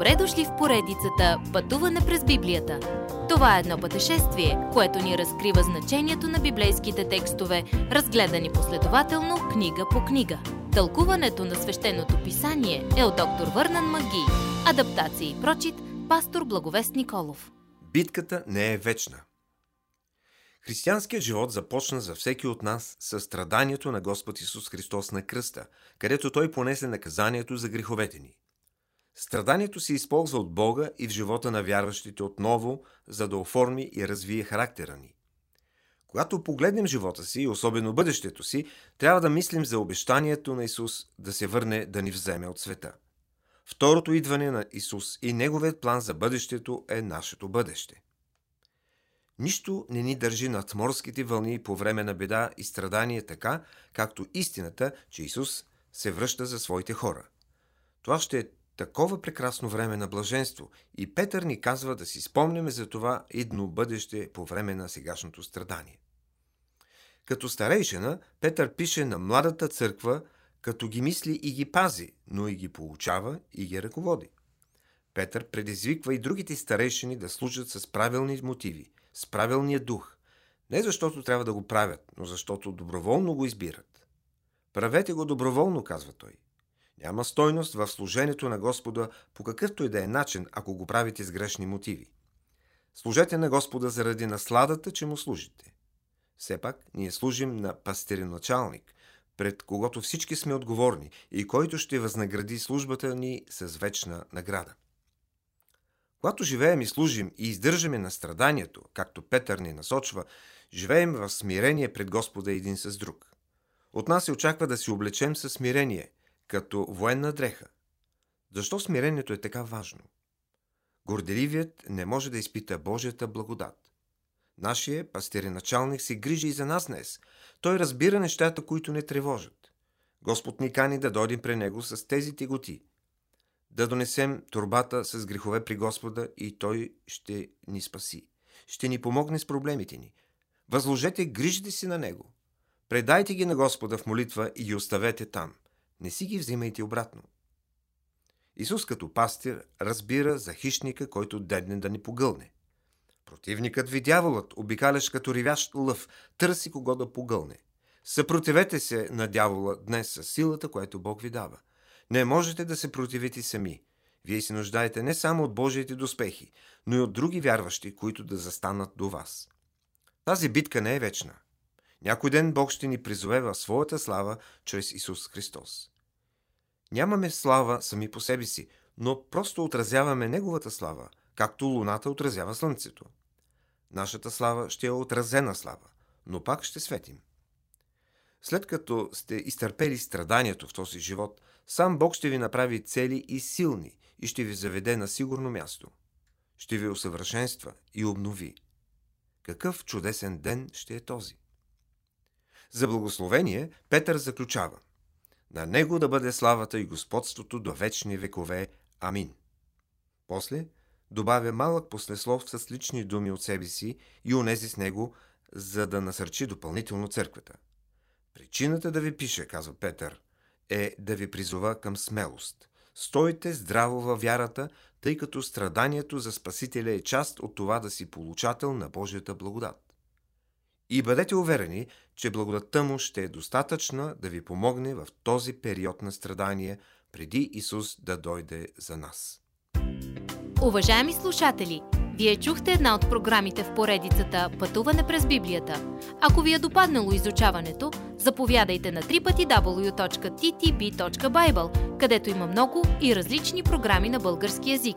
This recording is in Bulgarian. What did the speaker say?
Добре дошли в поредицата Пътуване през Библията. Това е едно пътешествие, което ни разкрива значението на библейските текстове, разгледани последователно книга по книга. Тълкуването на свещеното писание е от доктор Върнан Маги. Адаптация и прочит, пастор Благовест Николов. Битката не е вечна. Християнският живот започна за всеки от нас с страданието на Господ Исус Христос на кръста, където Той понесе наказанието за греховете ни. Страданието се използва от Бога и в живота на вярващите отново, за да оформи и развие характера ни. Когато погледнем живота си, особено бъдещето си, трябва да мислим за обещанието на Исус да се върне да ни вземе от света. Второто идване на Исус и Неговият план за бъдещето е нашето бъдеще. Нищо не ни държи над морските вълни по време на беда и страдание така, както истината, че Исус се връща за своите хора. Това ще е такова прекрасно време на блаженство и Петър ни казва да си спомняме за това идно бъдеще по време на сегашното страдание. Като старейшина, Петър пише на младата църква, като ги мисли и ги пази, но и ги получава и ги ръководи. Петър предизвиква и другите старейшини да служат с правилни мотиви, с правилния дух. Не защото трябва да го правят, но защото доброволно го избират. Правете го доброволно, казва той. Няма стойност в служението на Господа по какъвто и да е начин, ако го правите с грешни мотиви. Служете на Господа заради насладата, че му служите. Все пак ние служим на пастиреначалник, пред когото всички сме отговорни и който ще възнагради службата ни с вечна награда. Когато живеем и служим и издържаме на страданието, както Петър ни насочва, живеем в смирение пред Господа един с друг. От нас се очаква да си облечем със смирение – като военна дреха. Защо смирението е така важно? Горделивият не може да изпита Божията благодат. Нашия пастиреначалник се грижи и за нас днес. Той разбира нещата, които не тревожат. Господ ни кани да дойдем при Него с тези тиготи. Да донесем турбата с грехове при Господа и Той ще ни спаси. Ще ни помогне с проблемите ни. Възложете грижите си на Него. Предайте ги на Господа в молитва и ги оставете там – не си ги взимайте обратно. Исус като пастир разбира за хищника, който дедне да ни погълне. Противникът ви дяволът, обикаляш като ривящ лъв, търси кого да погълне. Съпротивете се на дявола днес с силата, която Бог ви дава. Не можете да се противите сами. Вие се нуждаете не само от Божиите доспехи, но и от други вярващи, които да застанат до вас. Тази битка не е вечна. Някой ден Бог ще ни призове в своята слава чрез Исус Христос. Нямаме слава сами по себе си, но просто отразяваме Неговата слава, както луната отразява Слънцето. Нашата слава ще е отразена слава, но пак ще светим. След като сте изтърпели страданието в този живот, сам Бог ще ви направи цели и силни и ще ви заведе на сигурно място. Ще ви усъвършенства и обнови. Какъв чудесен ден ще е този! За благословение Петър заключава На Него да бъде славата и господството до вечни векове. Амин. После добавя малък послеслов с лични думи от себе си и унези с него, за да насърчи допълнително църквата. Причината да ви пише, казва Петър, е да ви призова към смелост. Стойте здраво във вярата, тъй като страданието за Спасителя е част от това да си получател на Божията благодат. И бъдете уверени, че благодатта му ще е достатъчна да ви помогне в този период на страдание, преди Исус да дойде за нас. Уважаеми слушатели, вие чухте една от програмите в поредицата Пътуване през Библията. Ако ви е допаднало изучаването, заповядайте на www.ttb.bible, където има много и различни програми на български язик.